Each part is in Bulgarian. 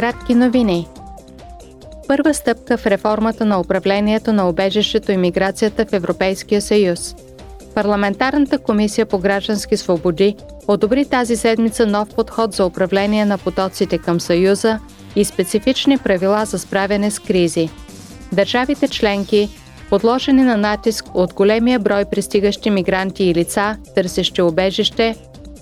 Кратки новини. Първа стъпка в реформата на управлението на обежището и миграцията в Европейския съюз. Парламентарната комисия по граждански свободи одобри тази седмица нов подход за управление на потоците към Съюза и специфични правила за справяне с кризи. Държавите членки, подложени на натиск от големия брой пристигащи мигранти и лица, търсещи обежище,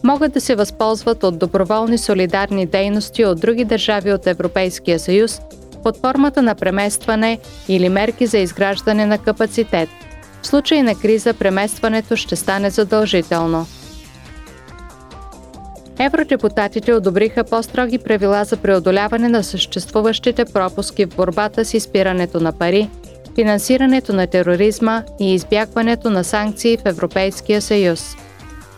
могат да се възползват от доброволни солидарни дейности от други държави от Европейския съюз под формата на преместване или мерки за изграждане на капацитет. В случай на криза преместването ще стане задължително. Евродепутатите одобриха по-строги правила за преодоляване на съществуващите пропуски в борбата с изпирането на пари, финансирането на тероризма и избягването на санкции в Европейския съюз.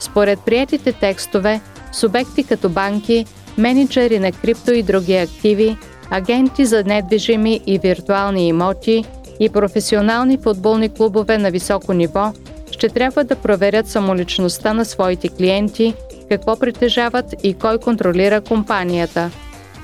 Според приетите текстове, субекти като банки, менеджери на крипто и други активи, агенти за недвижими и виртуални имоти и професионални футболни клубове на високо ниво ще трябва да проверят самоличността на своите клиенти, какво притежават и кой контролира компанията.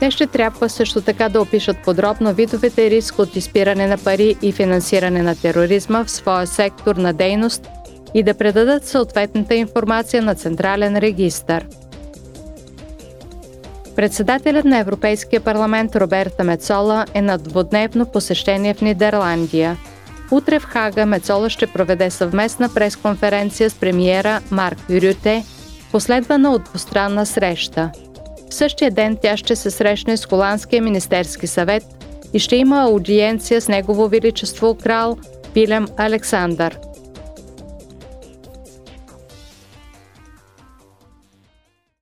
Те ще трябва също така да опишат подробно видовете риск от изпиране на пари и финансиране на тероризма в своя сектор на дейност и да предадат съответната информация на Централен регистър. Председателят на Европейския парламент Роберта Мецола е на двудневно посещение в Нидерландия. Утре в Хага Мецола ще проведе съвместна пресконференция с премиера Марк Рюте, последвана от двустранна среща. В същия ден тя ще се срещне с Холандския министерски съвет и ще има аудиенция с Негово Величество крал Вилем Александър –